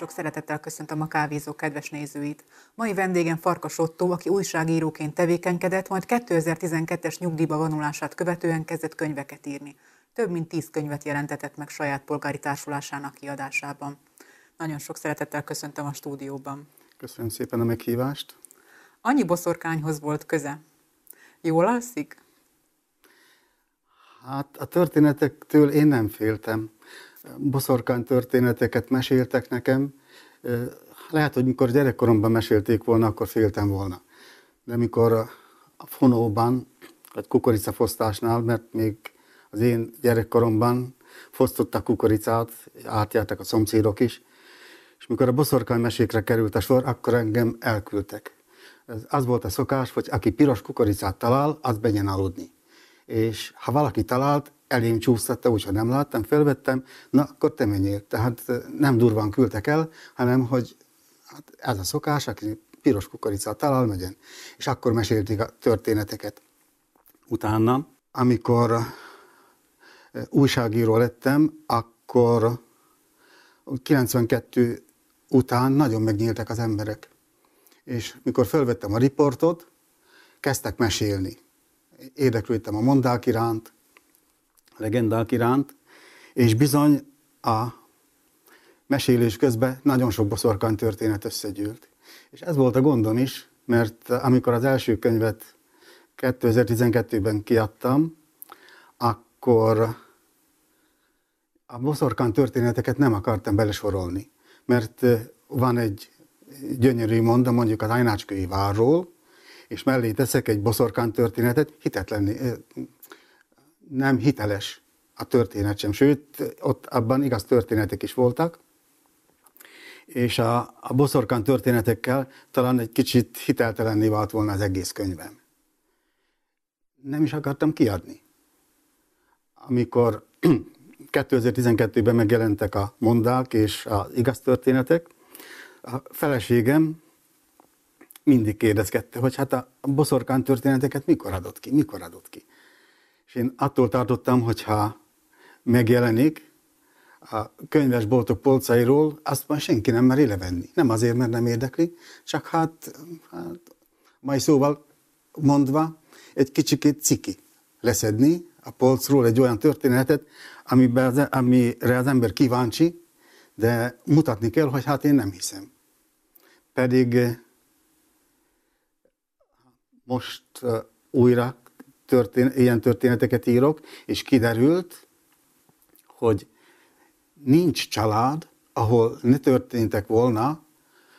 sok szeretettel köszöntöm a kávézó kedves nézőit. Mai vendégem Farkas Otto, aki újságíróként tevékenykedett, majd 2012-es nyugdíjba vonulását követően kezdett könyveket írni. Több mint tíz könyvet jelentetett meg saját polgári társulásának kiadásában. Nagyon sok szeretettel köszöntöm a stúdióban. Köszönöm szépen a meghívást. Annyi boszorkányhoz volt köze. Jól alszik? Hát a történetektől én nem féltem boszorkány történeteket meséltek nekem. Lehet, hogy mikor gyerekkoromban mesélték volna, akkor féltem volna. De mikor a fonóban, vagy kukoricafosztásnál, mert még az én gyerekkoromban fosztottak kukoricát, átjártak a szomszédok is, és mikor a boszorkány mesékre került a sor, akkor engem elküldtek. Ez az volt a szokás, hogy aki piros kukoricát talál, az begyen aludni. És ha valaki talált, elém csúsztatta, úgyhogy nem láttam, felvettem, na akkor te menjél. Tehát nem durván küldtek el, hanem hogy hát ez a szokás, aki piros kukoricát talál, megyen. És akkor mesélték a történeteket. Utána, amikor újságíró lettem, akkor 92 után nagyon megnyíltak az emberek. És mikor felvettem a riportot, kezdtek mesélni. Érdeklődtem a mondák iránt, legendák iránt, és bizony a mesélés közben nagyon sok boszorkány történet összegyűlt. És ez volt a gondom is, mert amikor az első könyvet 2012-ben kiadtam, akkor a boszorkány történeteket nem akartam belesorolni, mert van egy gyönyörű monda, mondjuk az Ajnácskői várról, és mellé teszek egy boszorkány történetet, hitetlenni, nem hiteles a történet sem, sőt, ott abban igaz történetek is voltak, és a, a boszorkán történetekkel talán egy kicsit hiteltelenné vált volna az egész könyvem. Nem is akartam kiadni. Amikor 2012-ben megjelentek a mondák és az igaz történetek, a feleségem mindig kérdezkedte, hogy hát a boszorkán történeteket mikor adott ki, mikor adott ki. És én attól tartottam, hogyha megjelenik a könyvesboltok polcairól, azt már senki nem meri levenni. Nem azért, mert nem érdekli, csak hát, hát mai szóval mondva, egy kicsikét ciki leszedni a polcról egy olyan történetet, amiben az, amire az ember kíváncsi, de mutatni kell, hogy hát én nem hiszem. Pedig most újra történ- ilyen történeteket írok, és kiderült, hogy nincs család, ahol ne történtek volna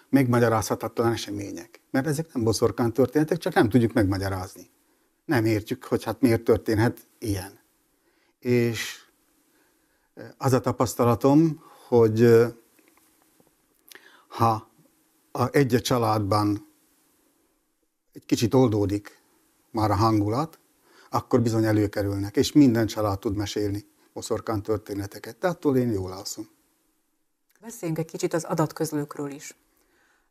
megmagyarázhatatlan események. Mert ezek nem boszorkán történetek, csak nem tudjuk megmagyarázni. Nem értjük, hogy hát miért történhet ilyen. És az a tapasztalatom, hogy ha a egy családban egy kicsit oldódik már a hangulat, akkor bizony előkerülnek, és minden család tud mesélni boszorkán történeteket. De attól én jól alszom. Beszéljünk egy kicsit az adatközlőkről is.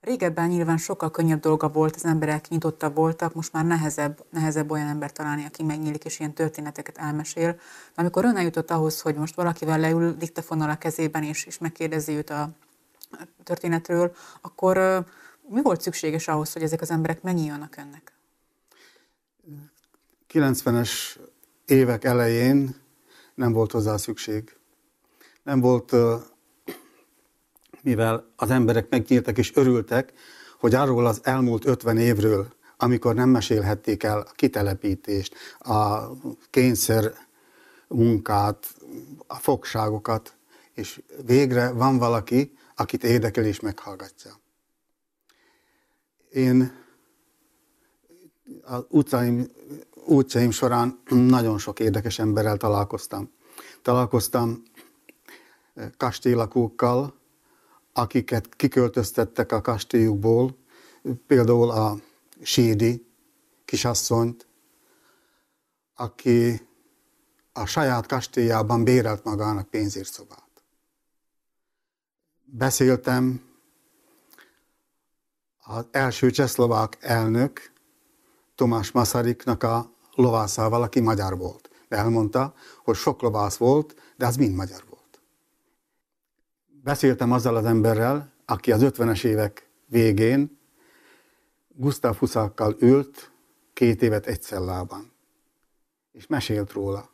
Régebben nyilván sokkal könnyebb dolga volt, az emberek nyitottabb voltak, most már nehezebb, nehezebb olyan ember találni, aki megnyílik és ilyen történeteket elmesél. De amikor ön eljutott ahhoz, hogy most valakivel leül diktafonnal a kezében és, és megkérdezi őt a történetről, akkor mi volt szükséges ahhoz, hogy ezek az emberek megnyíljanak önnek? 90-es évek elején nem volt hozzá szükség. Nem volt, mivel az emberek megnyíltak és örültek, hogy arról az elmúlt 50 évről, amikor nem mesélhették el a kitelepítést, a kényszer munkát, a fogságokat, és végre van valaki, akit érdekel és meghallgatja. Én az utcaim, útjaim során nagyon sok érdekes emberrel találkoztam. Találkoztam eh, kastélylakókkal, akiket kiköltöztettek a kastélyukból, például a Sídi kisasszonyt, aki a saját kastélyában bérelt magának pénzérszobát. Beszéltem az első csehszlovák elnök, Tomás Masariknak a lovászával, aki magyar volt. De elmondta, hogy sok lovász volt, de az mind magyar volt. Beszéltem azzal az emberrel, aki az 50-es évek végén Gustav Huszákkal ült két évet egy cellában. És mesélt róla.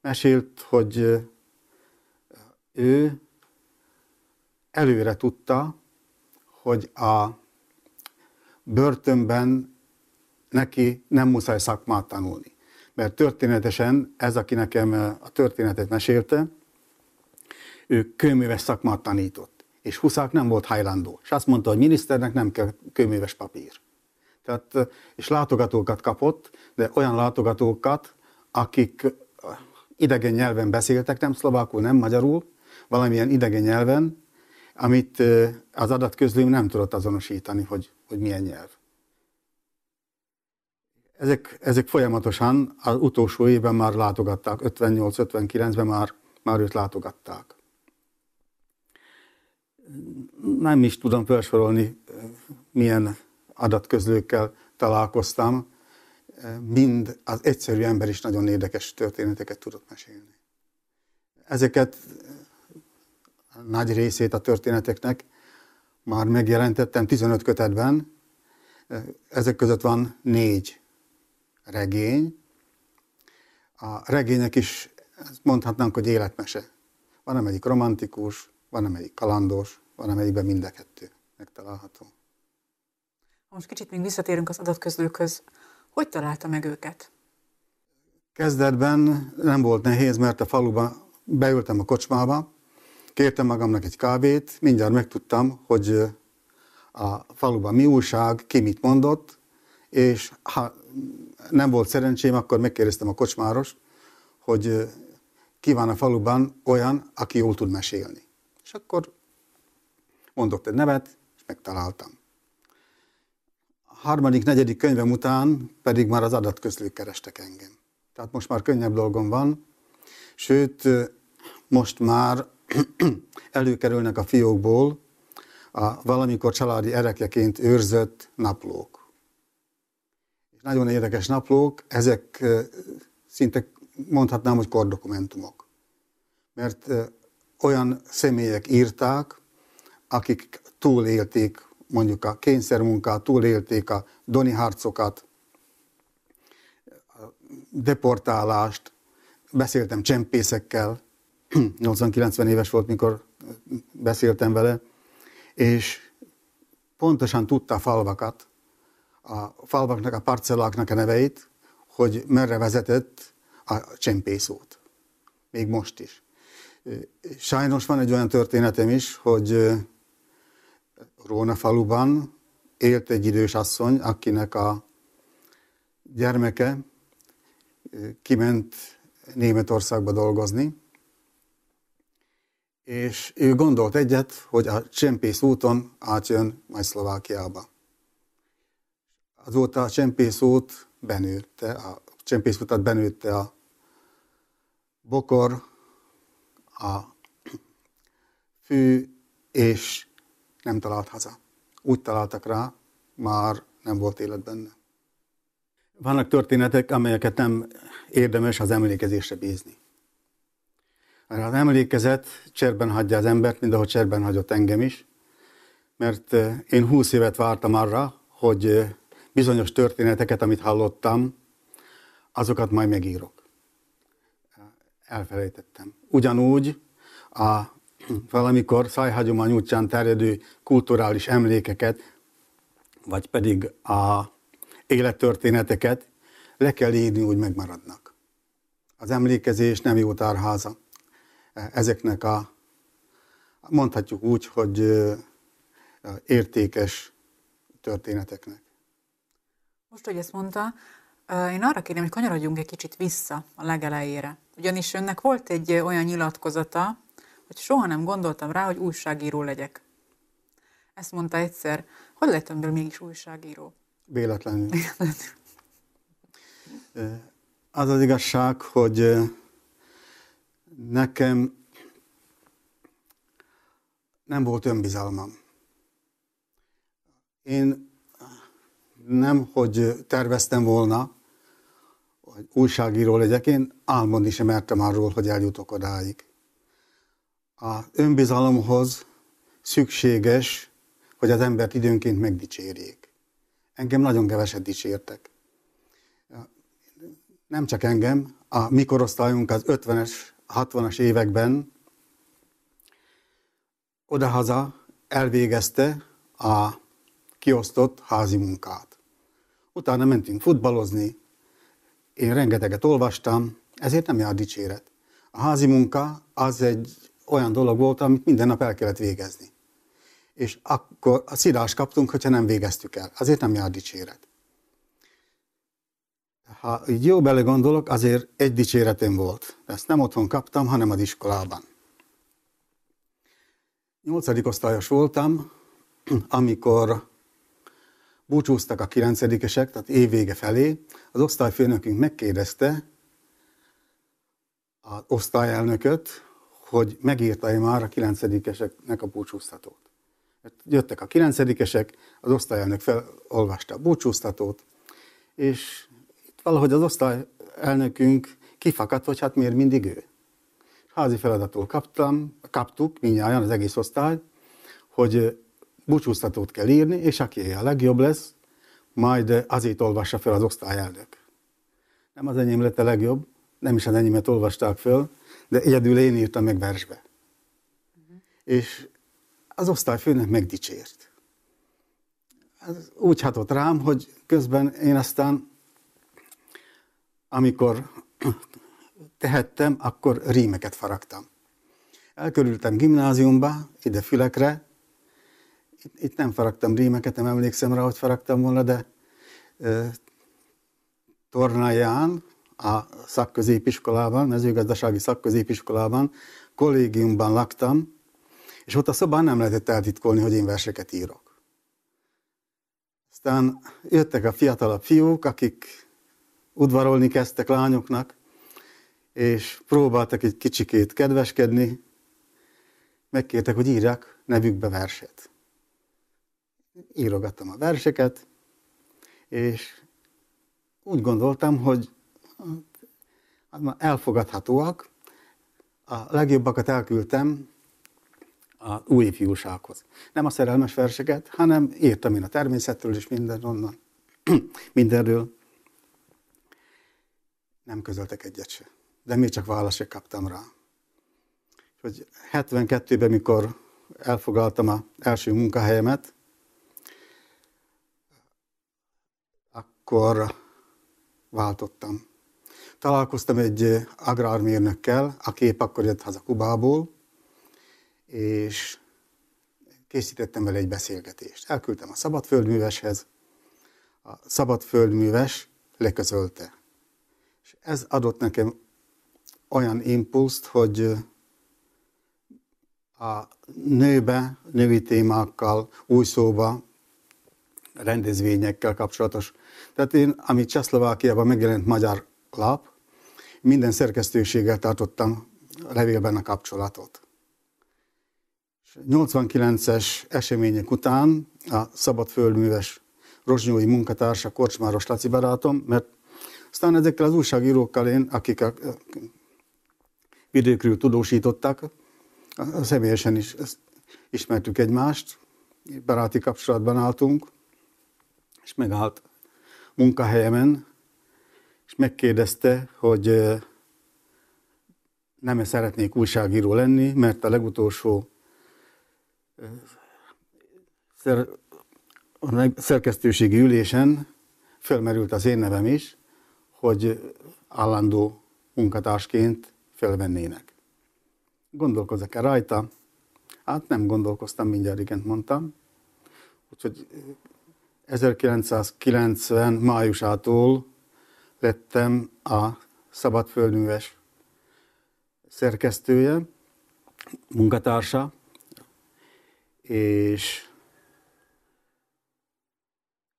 Mesélt, hogy ő előre tudta, hogy a börtönben neki nem muszáj szakmát tanulni. Mert történetesen ez, aki nekem a történetet mesélte, ő kőműves szakmát tanított. És Huszák nem volt hajlandó. És azt mondta, hogy miniszternek nem kell kőműves papír. Tehát, és látogatókat kapott, de olyan látogatókat, akik idegen nyelven beszéltek, nem szlovákul, nem magyarul, valamilyen idegen nyelven, amit az adatközlő nem tudott azonosítani, hogy, hogy milyen nyelv. Ezek, ezek folyamatosan az utolsó évben már látogatták, 58-59-ben már, már őt látogatták. Nem is tudom felsorolni, milyen adatközlőkkel találkoztam, mind az egyszerű ember is nagyon érdekes történeteket tudott mesélni. Ezeket nagy részét a történeteknek már megjelentettem 15 kötetben, ezek között van négy regény. A regények is mondhatnánk, hogy életmese. Van amelyik romantikus, van amelyik kalandos, van amelyikben mind a kettő megtalálható. Most kicsit még visszatérünk az adatközlőkhöz. Hogy találta meg őket? Kezdetben nem volt nehéz, mert a faluba beültem a kocsmába, kértem magamnak egy kávét, mindjárt megtudtam, hogy a faluban mi újság, ki mit mondott, és ha nem volt szerencsém, akkor megkérdeztem a kocsmáros, hogy ki van a faluban olyan, aki jól tud mesélni. És akkor mondott egy nevet, és megtaláltam. A harmadik, negyedik könyvem után pedig már az adatközlők kerestek engem. Tehát most már könnyebb dolgom van, sőt, most már előkerülnek a fiókból a valamikor családi erekeként őrzött naplók. És nagyon érdekes naplók, ezek szinte mondhatnám, hogy kordokumentumok. Mert olyan személyek írták, akik túlélték mondjuk a kényszermunkát, túlélték a doni harcokat, a deportálást, beszéltem csempészekkel, 80-90 éves volt, mikor beszéltem vele, és pontosan tudta a falvakat, a falvaknak, a parcelláknak a neveit, hogy merre vezetett a csempészót. Még most is. Sajnos van egy olyan történetem is, hogy Róna faluban élt egy idős asszony, akinek a gyermeke kiment Németországba dolgozni, és ő gondolt egyet, hogy a csempész úton átjön majd Szlovákiába. Azóta a csempész út benőtte, a csempész utat benőtte a bokor, a fű, és nem talált haza. Úgy találtak rá, már nem volt élet benne. Vannak történetek, amelyeket nem érdemes az emlékezésre bízni. Az emlékezet cserben hagyja az embert, mint ahogy cserben hagyott engem is, mert eh, én húsz évet vártam arra, hogy eh, bizonyos történeteket, amit hallottam, azokat majd megírok. Elfelejtettem. Ugyanúgy a valamikor szájhagyomány útján terjedő kulturális emlékeket, vagy pedig a élettörténeteket le kell írni, úgy megmaradnak. Az emlékezés nem jó tárháza ezeknek a, mondhatjuk úgy, hogy értékes történeteknek. Most, hogy ezt mondta, én arra kérem, hogy kanyarodjunk egy kicsit vissza a legelejére. Ugyanis önnek volt egy olyan nyilatkozata, hogy soha nem gondoltam rá, hogy újságíró legyek. Ezt mondta egyszer. Hogy lett önből mégis újságíró? Véletlenül. Az az igazság, hogy nekem nem volt önbizalmam. Én nem, hogy terveztem volna, hogy újságíró legyek, én álmodni sem mertem arról, hogy eljutok odáig. A önbizalomhoz szükséges, hogy az embert időnként megdicsérjék. Engem nagyon keveset dicsértek. Nem csak engem, a mikorosztályunk az 50-es, 60-as években odahaza elvégezte a kiosztott házi munkát. Utána mentünk futballozni, én rengeteget olvastam, ezért nem jár dicséret. A házi munka az egy olyan dolog volt, amit minden nap el kellett végezni. És akkor a szidás kaptunk, hogyha nem végeztük el. Azért nem jár dicséret. Ha így jó belegondolok, azért egy dicséretem volt. Ezt nem otthon kaptam, hanem az iskolában. Nyolcadik osztályos voltam, amikor búcsúztak a kilencedikesek, tehát évvége felé, az osztályfőnökünk megkérdezte az osztályelnököt, hogy megírta-e már a kilencedikeseknek a búcsúztatót. Jöttek a kilencedikesek, az osztályelnök felolvasta a búcsúztatót, és itt valahogy az osztályelnökünk kifakadt, hogy hát miért mindig ő. Házi feladatul kaptam, kaptuk mindjárt az egész osztály, hogy búcsúztatót kell írni, és aki a legjobb lesz, majd azért olvassa fel az osztályelnök. Nem az enyém lett a legjobb, nem is az enyémet olvasták föl, de egyedül én írtam meg versbe. Uh-huh. És az osztályfőnök megdicsért. Ez úgy hatott rám, hogy közben én aztán, amikor tehettem, akkor rímeket faragtam. Elkörültem gimnáziumba, ide fülekre, itt, nem faragtam rímeket, nem emlékszem rá, hogy faragtam volna, de e, Tornáján, a szakközépiskolában, mezőgazdasági szakközépiskolában, kollégiumban laktam, és ott a szobán nem lehetett eltitkolni, hogy én verseket írok. Aztán jöttek a fiatalabb fiúk, akik udvarolni kezdtek lányoknak, és próbáltak egy kicsikét kedveskedni, megkértek, hogy írjak nevükbe verset írogattam a verseket, és úgy gondoltam, hogy hát elfogadhatóak, a legjobbakat elküldtem a új ifjúsághoz. Nem a szerelmes verseket, hanem írtam én a természetről és minden onnan, mindenről. Nem közöltek egyet se, de még csak választ kaptam rá. Hogy 72-ben, mikor elfogaltam az első munkahelyemet, akkor váltottam. Találkoztam egy agrármérnökkel, aki épp akkor jött haza Kubából, és készítettem vele egy beszélgetést. Elküldtem a szabadföldműveshez, a szabadföldműves leközölte. És ez adott nekem olyan impulzt, hogy a nőbe, női témákkal, új szóba, rendezvényekkel kapcsolatos tehát én, amit Csehszlovákiában megjelent magyar lap, minden szerkesztőséggel tartottam levélben a kapcsolatot. 89-es események után a szabadföldműves rozsnyói munkatársa Korcsmáros Laci barátom, mert aztán ezekkel az újságírókkal én, akik a vidékről tudósítottak, személyesen is ismertük egymást, baráti kapcsolatban álltunk, és megállt munkahelyemen, és megkérdezte, hogy nem -e szeretnék újságíró lenni, mert a legutolsó szer, a szerkesztőségi ülésen felmerült az én nevem is, hogy állandó munkatársként felvennének. Gondolkozok-e rajta? Hát nem gondolkoztam, mindjárt igent mondtam. Úgyhogy 1990 májusától lettem a szabadföldműves szerkesztője, munkatársa, és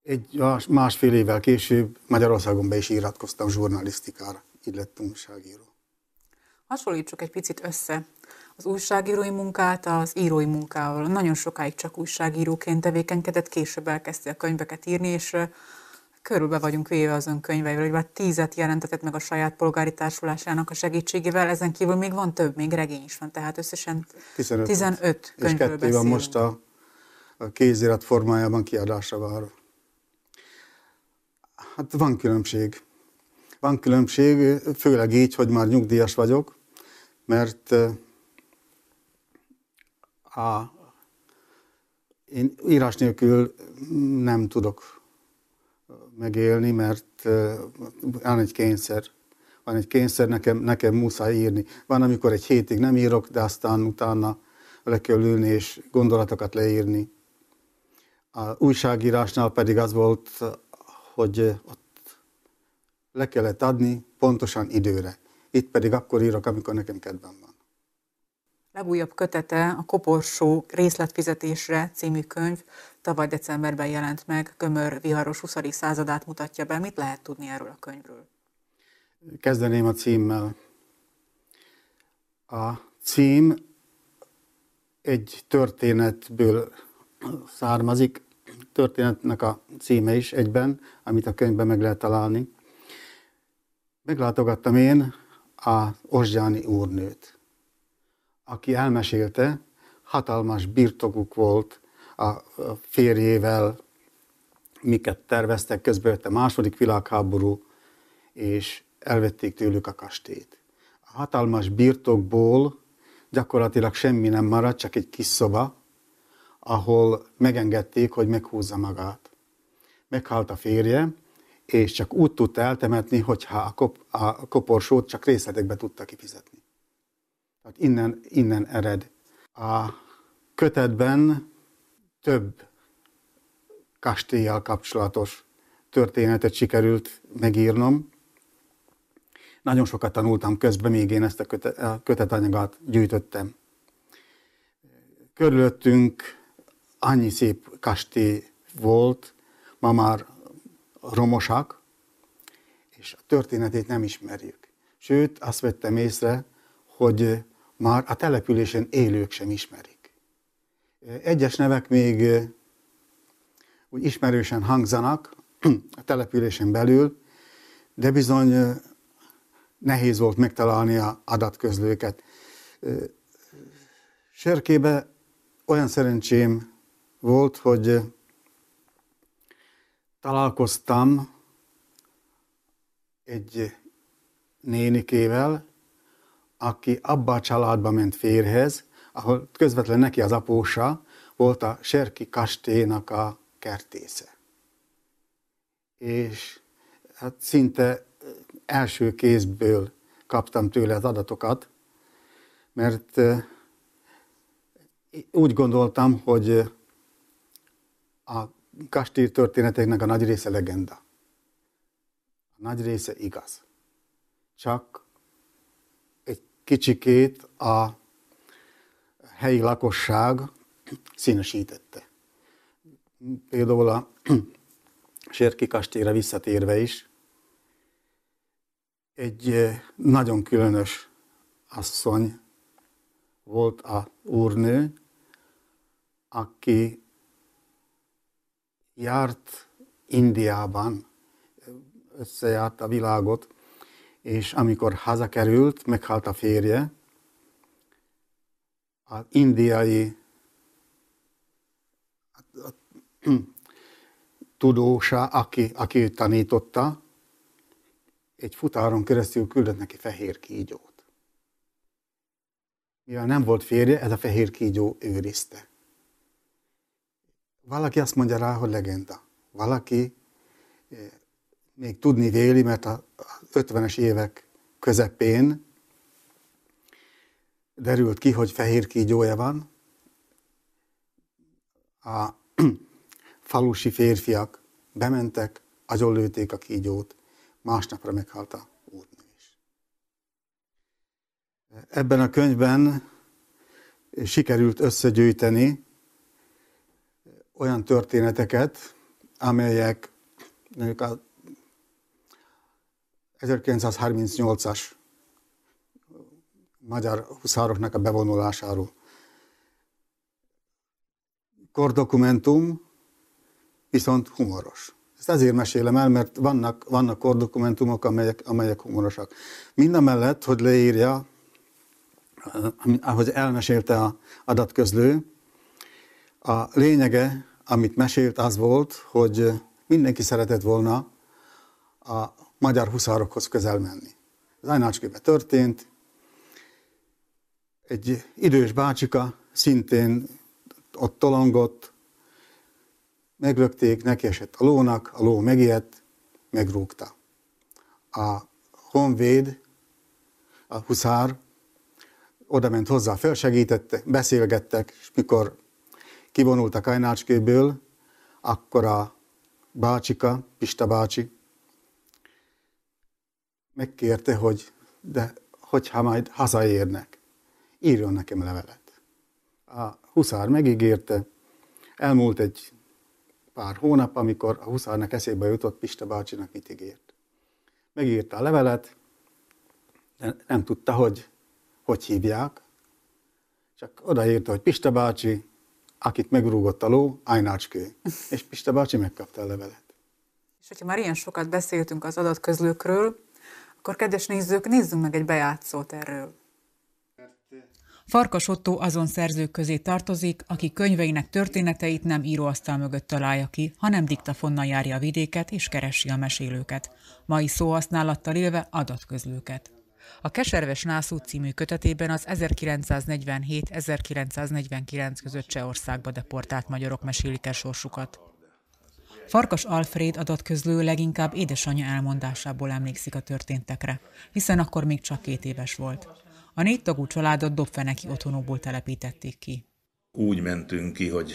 egy másfél évvel később Magyarországon be is iratkoztam zsurnalisztikára, lettem újságíró. Hasonlítsuk egy picit össze az újságírói munkát az írói munkával. Nagyon sokáig csak újságíróként tevékenykedett, később elkezdte a könyveket írni, és Körülbe vagyunk véve az ön könyveivel, hogy már tízet jelentetett meg a saját polgári társulásának a segítségével, ezen kívül még van több, még regény is van, tehát összesen 15, 15 könyvről És kettő van most a, a kézirat formájában kiadásra várva. Hát van különbség. Van különbség, főleg így, hogy már nyugdíjas vagyok, mert a, én írás nélkül nem tudok megélni, mert van egy kényszer. Van egy kényszer, nekem, nekem muszáj írni. Van, amikor egy hétig nem írok, de aztán utána le kell ülni és gondolatokat leírni. A újságírásnál pedig az volt, hogy ott le kellett adni pontosan időre. Itt pedig akkor írok, amikor nekem kedvem van. Legújabb kötete a Koporsó részletfizetésre című könyv tavaly decemberben jelent meg, Gömör viharos 20. századát mutatja be. Mit lehet tudni erről a könyvről? Kezdeném a címmel. A cím egy történetből származik, történetnek a címe is egyben, amit a könyvben meg lehet találni. Meglátogattam én a Osgyáni úrnőt aki elmesélte, hatalmas birtokuk volt a férjével, miket terveztek, közben jött a második világháború, és elvették tőlük a kastélyt. A hatalmas birtokból gyakorlatilag semmi nem maradt, csak egy kis szoba, ahol megengedték, hogy meghúzza magát. Meghalt a férje, és csak úgy tudta eltemetni, hogyha a, kop, a koporsót csak részletekbe tudta kifizetni. Tehát innen, innen ered. A kötetben több kastélyjal kapcsolatos történetet sikerült megírnom. Nagyon sokat tanultam közben, még én ezt a, kötet, a kötetanyagát gyűjtöttem. Körülöttünk annyi szép kastély volt, ma már romosak, és a történetét nem ismerjük. Sőt, azt vettem észre, hogy már a településen élők sem ismerik. Egyes nevek még úgy ismerősen hangzanak a településen belül, de bizony nehéz volt megtalálni a adatközlőket. Serkébe olyan szerencsém volt, hogy találkoztam egy nénikével, aki abba a családba ment férhez, ahol közvetlen neki az apósa volt a Serki kastélynak a kertésze. És hát szinte első kézből kaptam tőle az adatokat, mert úgy gondoltam, hogy a kastély történeteknek a nagy része legenda. A nagy része igaz. Csak kicsikét a helyi lakosság színesítette. Például a Sérki kastélyra visszatérve is, egy eh, nagyon különös asszony volt a úrnő, aki járt Indiában, összejárt a világot, és amikor hazakerült, meghalt a férje, az indiai tudósa, aki, aki őt tanította, egy futáron keresztül küldött neki fehér kígyót. Mivel nem volt férje, ez a fehér kígyó őrizte. Valaki azt mondja rá, hogy legenda. Valaki eh, még tudni véli, mert a 50-es évek közepén derült ki, hogy fehér kígyója van. A falusi férfiak bementek, agyonlőték a kígyót, másnapra meghalt a úrnő is. Ebben a könyvben sikerült összegyűjteni olyan történeteket, amelyek a 1938-as magyar huszároknak a bevonulásáról. Kordokumentum viszont humoros. Ezt ezért mesélem el, mert vannak, vannak kordokumentumok, amelyek, amelyek humorosak. Mindamellett, hogy leírja, ahogy elmesélte a adatközlő, a lényege, amit mesélt, az volt, hogy mindenki szeretett volna a magyar huszárokhoz közel menni. Ez Ajnácskébe történt, egy idős bácsika szintén ott tolongott, meglökték, neki esett a lónak, a ló megijedt, megrúgta. A honvéd, a huszár oda ment hozzá, felsegítette, beszélgettek, és mikor kivonultak Ajnácskéből, akkor a bácsika, Pista bácsi megkérte, hogy de hogyha majd hazaérnek, írjon nekem levelet. A huszár megígérte, elmúlt egy pár hónap, amikor a huszárnak eszébe jutott Pista bácsinak mit ígért. Megírta a levelet, de nem tudta, hogy hogy hívják, csak odaírta, hogy Pista bácsi, akit megrúgott a ló, Ajnácskő. És Pista bácsi megkapta a levelet. És hogyha már ilyen sokat beszéltünk az adatközlőkről, akkor kedves nézők, nézzünk meg egy bejátszót erről. Farkas Otto azon szerzők közé tartozik, aki könyveinek történeteit nem íróasztal mögött találja ki, hanem diktafonnal járja a vidéket és keresi a mesélőket. Mai szóhasználattal élve adatközlőket. A Keserves Nászú című kötetében az 1947-1949 között Csehországba deportált magyarok mesélik el sorsukat. Farkas Alfred adatközlő leginkább édesanyja elmondásából emlékszik a történtekre, hiszen akkor még csak két éves volt. A négy tagú családot Dobfeneki otthonokból telepítették ki. Úgy mentünk ki, hogy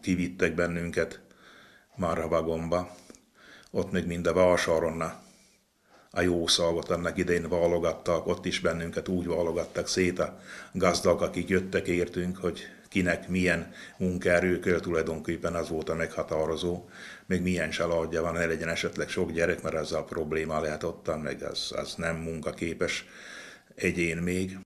kivittek bennünket Marhavagomba. Ott még mind a Valsaronna a jó szalgot annak idején valogattak, ott is bennünket úgy valogattak szét a gazdag, akik jöttek értünk, hogy kinek milyen munkaerő kell, tulajdonképpen az volt a meghatározó, még milyen családja van, ne legyen esetleg sok gyerek, mert azzal probléma lehet ottan, meg az, az nem munkaképes egyén még.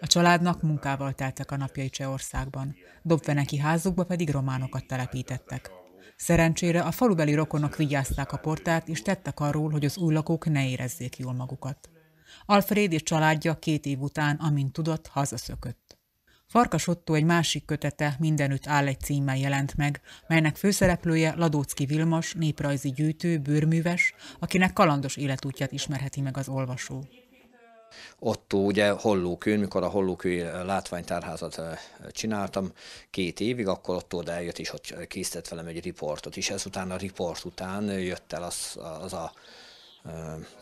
A családnak munkával teltek a napjai Csehországban, Dobveneki házukba pedig románokat telepítettek. Szerencsére a falubeli rokonok vigyázták a portát, és tettek arról, hogy az új lakók ne érezzék jól magukat. Alfred és családja két év után, amint tudott, hazaszökött. Farkas Otto egy másik kötete mindenütt áll egy címmel jelent meg, melynek főszereplője Ladócki Vilmos, néprajzi gyűjtő, bőrműves, akinek kalandos életútját ismerheti meg az olvasó. Ott ugye Hollókőn, mikor a Hollókő látványtárházat csináltam két évig, akkor ott oda eljött és ott készített velem egy riportot is. Ezután a riport után jött el az, az a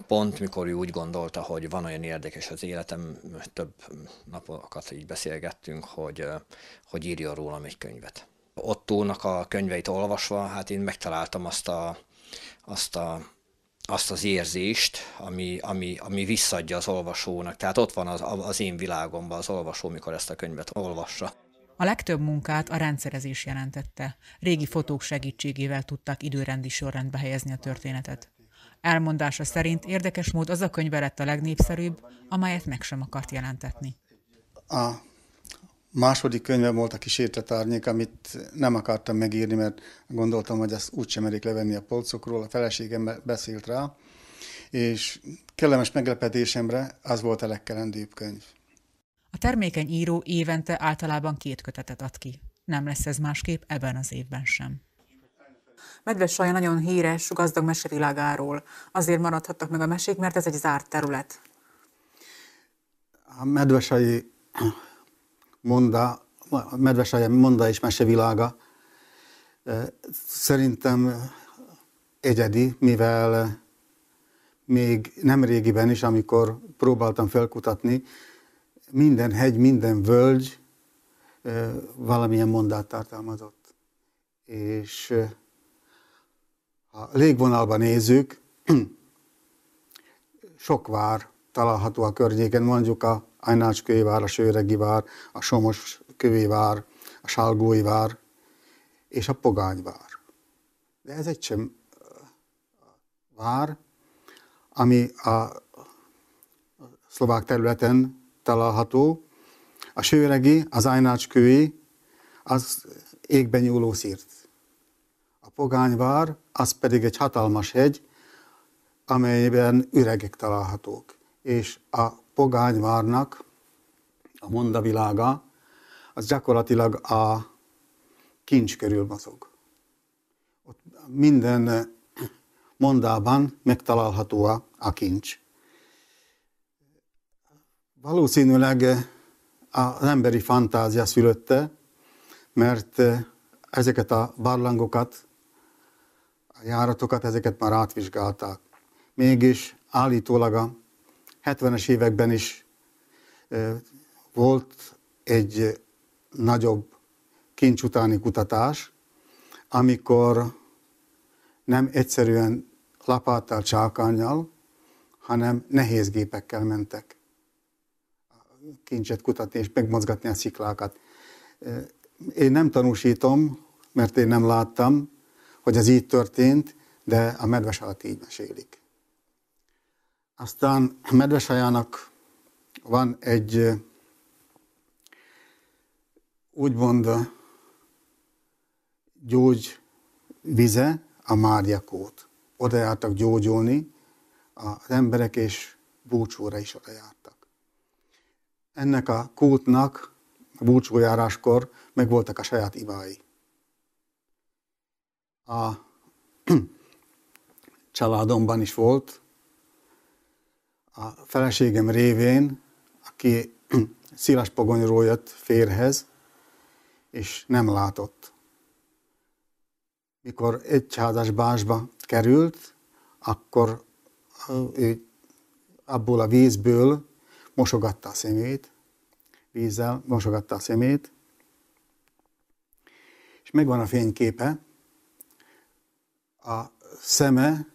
pont, mikor ő úgy gondolta, hogy van olyan érdekes az életem, több napokat így beszélgettünk, hogy, hogy írja rólam egy könyvet. Ottónak a könyveit olvasva, hát én megtaláltam azt a, azt a azt az érzést, ami, ami, ami visszadja az olvasónak. Tehát ott van az, az én világomban az olvasó, mikor ezt a könyvet olvassa. A legtöbb munkát a rendszerezés jelentette. Régi fotók segítségével tudták időrendi sorrendbe helyezni a történetet. Elmondása szerint érdekes mód az a könyv lett a legnépszerűbb, amelyet meg sem akart jelentetni. A második könyve volt a kísértet árnyék, amit nem akartam megírni, mert gondoltam, hogy ezt úgysem merik levenni a polcokról, a feleségem beszélt rá, és kellemes meglepetésemre az volt a legkelendőbb könyv. A termékeny író évente általában két kötetet ad ki. Nem lesz ez másképp ebben az évben sem. Medves Saja nagyon híres, gazdag mesevilágáról. Azért maradhattak meg a mesék, mert ez egy zárt terület. A medvesai monda, medvesája monda és mesevilága szerintem egyedi, mivel még nem régiben is, amikor próbáltam felkutatni, minden hegy, minden völgy valamilyen mondát tartalmazott. És ha légvonalban nézzük, sok vár található a környéken, mondjuk a Ajnács vár, a Sőregi vár, a Somos vár, a Salgói vár és a Pogány vár. De ez egy sem vár, ami a szlovák területen található. A Sőregi, az Ajnácskői, az égben nyúló szírt. A Pogányvár, az pedig egy hatalmas hegy, amelyben üregek találhatók. És a Pogányvárnak a mondavilága, az gyakorlatilag a kincs körül mozog. Ott minden mondában megtalálható a kincs. Valószínűleg az emberi fantázia szülötte, mert ezeket a barlangokat, a járatokat, ezeket már átvizsgálták. Mégis állítólag a 70-es években is volt egy nagyobb kincs utáni kutatás, amikor nem egyszerűen lapáttal, csákányjal, hanem nehéz gépekkel mentek kincset kutatni és megmozgatni a sziklákat. Én nem tanúsítom, mert én nem láttam, hogy ez így történt, de a medvesajat így mesélik. Aztán medvesajának van egy úgymond gyógyvize, a Márjakót. Oda jártak gyógyulni az emberek, és búcsúra is oda jártak. Ennek a kútnak a búcsújáráskor meg voltak a saját ivái. A családomban is volt, a feleségem révén, aki Szilas Pogonyról jött férhez, és nem látott. Mikor egyházas básba került, akkor ő abból a vízből mosogatta a szemét, vízzel mosogatta a szemét, és megvan a fényképe, a szeme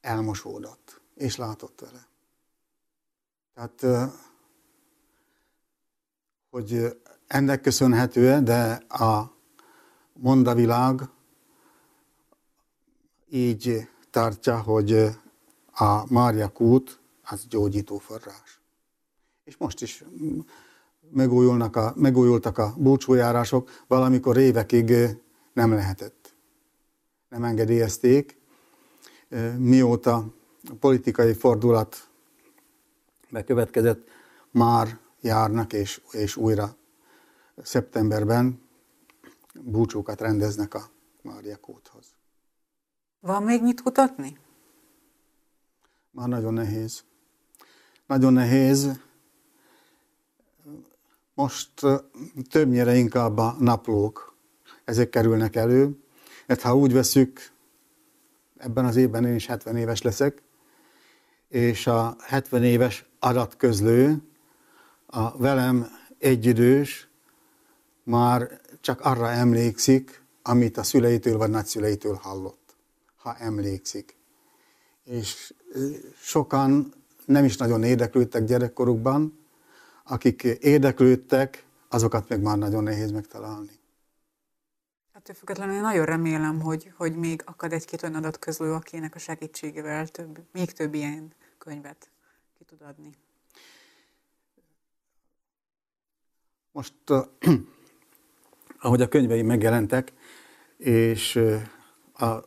elmosódott, és látott vele. Tehát, hogy ennek köszönhető de a mondavilág így tartja, hogy a Mária kút az gyógyító forrás. És most is megújulnak a, megújultak a búcsújárások, valamikor évekig nem lehetett. Nem engedélyezték. Mióta politikai fordulat bekövetkezett, már járnak és, és újra szeptemberben búcsókat rendeznek a Mária kóthoz. Van még mit kutatni? Már nagyon nehéz. Nagyon nehéz. Most többnyire inkább a naplók, ezek kerülnek elő. Mert ha úgy veszük, ebben az évben én is 70 éves leszek, és a 70 éves adatközlő, a velem egyidős, már csak arra emlékszik, amit a szüleitől vagy nagyszüleitől hallott, ha emlékszik. És sokan nem is nagyon érdeklődtek gyerekkorukban, akik érdeklődtek, azokat meg már nagyon nehéz megtalálni. Hát függetlenül én nagyon remélem, hogy, hogy még akad egy-két olyan adatközlő, akinek a segítségével több, még több ilyen könyvet ki tud adni. Most ahogy a könyveim megjelentek, és a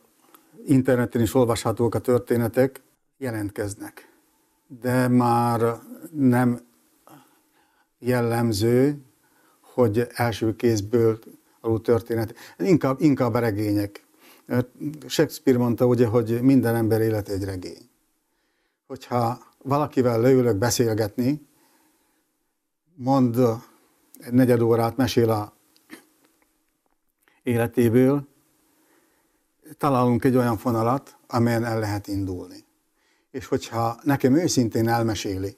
interneten is olvashatók a történetek, jelentkeznek. De már nem jellemző, hogy első kézből alul történet. Inkább, inkább regények. Shakespeare mondta ugye, hogy minden ember élet egy regény. Hogyha valakivel leülök beszélgetni, mond egy negyed órát mesél a életéből találunk egy olyan fonalat, amelyen el lehet indulni. És hogyha nekem őszintén elmeséli,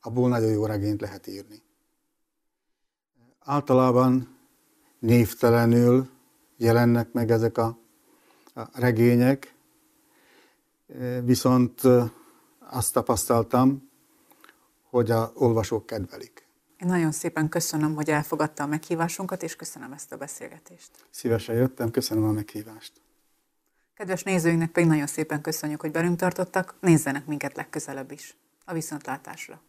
abból nagyon jó regényt lehet írni. Általában névtelenül jelennek meg ezek a, regények, viszont azt tapasztaltam, hogy a olvasók kedvelik. Én nagyon szépen köszönöm, hogy elfogadta a meghívásunkat, és köszönöm ezt a beszélgetést. Szívesen jöttem, köszönöm a meghívást. Kedves nézőinknek pedig nagyon szépen köszönjük, hogy belünk tartottak, nézzenek minket legközelebb is. A viszontlátásra!